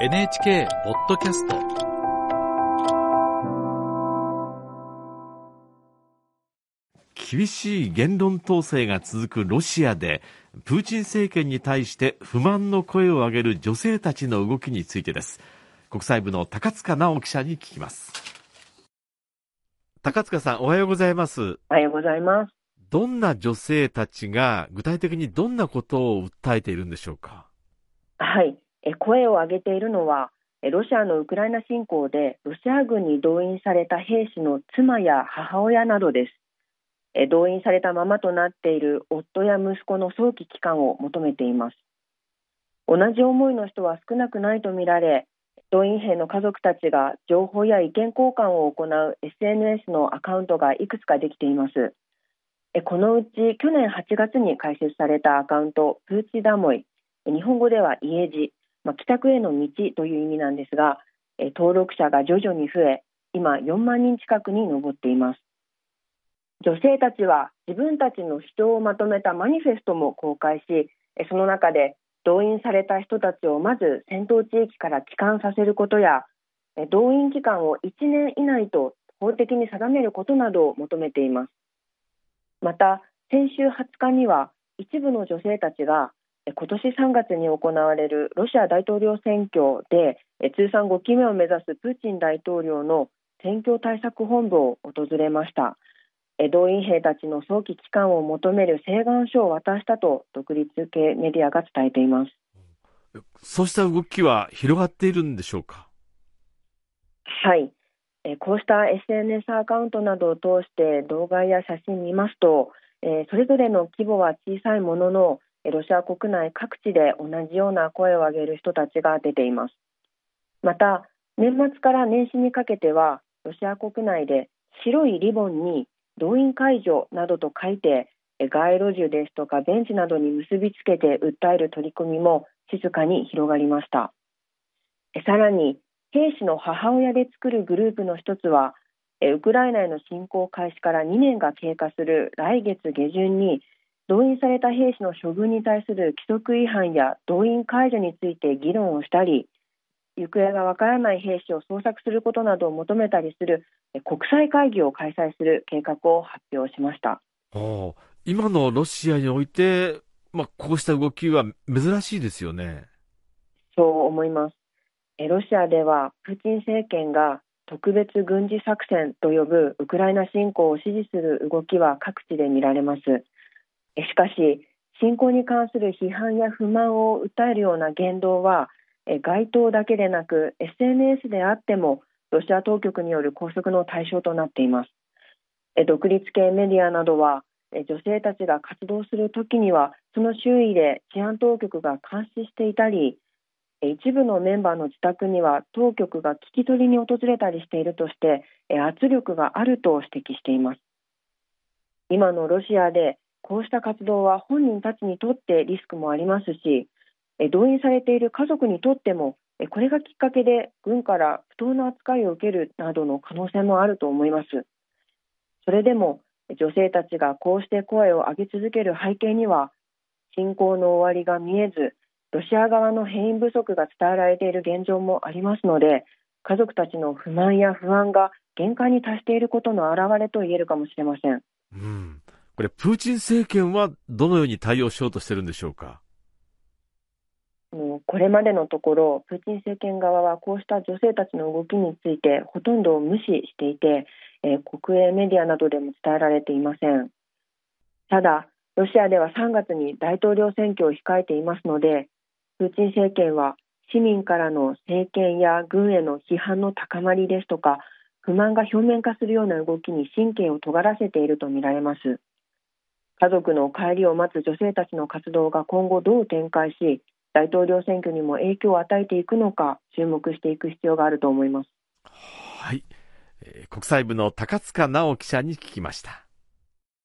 NHK ポッドキャスト。厳しい言論統制が続くロシアでプーチン政権に対して不満の声を上げる女性たちの動きについてです。国際部の高塚直記者に聞きます。高塚さんおはようございます。おはようございます。どんな女性たちが具体的にどんなことを訴えているんでしょうか？はい声を上げているのはロシアのウクライナ侵攻でロシア軍に動員された兵士の妻や母親などです。動員されたままとなっている夫や息子の早期帰還を求めています。同じ思いの人は少なくないとみられ動員兵の家族たちが情報や意見交換を行う SNS のアカウントがいくつかできています。このうち去年8月に開設されたアカウントプーチダモイ。日本語では家路まあ、帰宅への道という意味なんですが、え登録者が徐々に増え今4万人近くに上っています。女性たちは自分たちの主張をまとめたマニフェストも公開しその中で動員された人たちをまず戦闘地域から帰還させることや動員期間を1年以内と法的に定めることなどを求めています。また先週20日には一部の女性たちが今年3月に行われるロシア大統領選挙で通算5期目を目指すプーチン大統領の選挙対策本部を訪れました。動員兵たちの早期帰還を求める請願書を渡したと独立系メディアが伝えています。そうした動きは広がっているんでしょうか？はい。こうした SNS アカウントなどを通して動画や写真見ますとそれぞれの規模は小さいもののロシア国内各地で同じような声を上げる人たちが出ています。また年末から年始にかけてはロシア国内で白いリボンに動員解除などと書いて街路樹ですとかベンチなどに結びつけて訴える取り組みも静かに広がりました。さらに兵士の母親で作るグループの一つはウクライナへの侵攻開始から2年が経過する来月下旬に動員された兵士の処遇に対する規則違反や動員解除について議論をしたり行方がわからない兵士を捜索することなどを求めたりする国際会議を開催する計画を発表しました今のロシアにおいて、まあ、こうした動きは珍しいですよね。そう思いますロシアではプーチン政権が特別軍事作戦と呼ぶウクライナ侵攻を支持する動きは各地で見られます。しかし侵攻に関する批判や不満を訴えるような言動は街頭だけでなく SNS であってもロシア当局による拘束の対象となっています。独立系メディアなどは女性たちが活動するときにはその周囲で治安当局が監視していたり一部のメンバーの自宅には当局が聞き取りに訪れたりしているとして圧力があると指摘しています。今のロシアでこうした活動は本人たちにとってリスクもありますし動員されている家族にとってもこれがきっかけで軍から不当な扱いを受けるなどの可能性もあると思いますそれでも女性たちがこうして声を上げ続ける背景には侵攻の終わりが見えずロシア側の兵員不足が伝えられている現状もありますので家族たちの不満や不安が限界に達していることの表れと言えるかもしれません。うんこれ、プーチン政権はどのように対応しようとしてるんでしょうか？これまでのところ、プーチン政権側はこうした女性たちの動きについてほとんど無視していて、えー、国営メディアなどでも伝えられていません。ただ、ロシアでは3月に大統領選挙を控えていますので、プーチン政権は市民からの政権や軍への批判の高まりですとか、不満が表面化するような動きに神経を尖らせているとみられます。家族の帰りを待つ女性たちの活動が今後どう展開し大統領選挙にも影響を与えていくのか注目していく必要があると思います。はい、えー、国際部の高塚直記者に聞きました。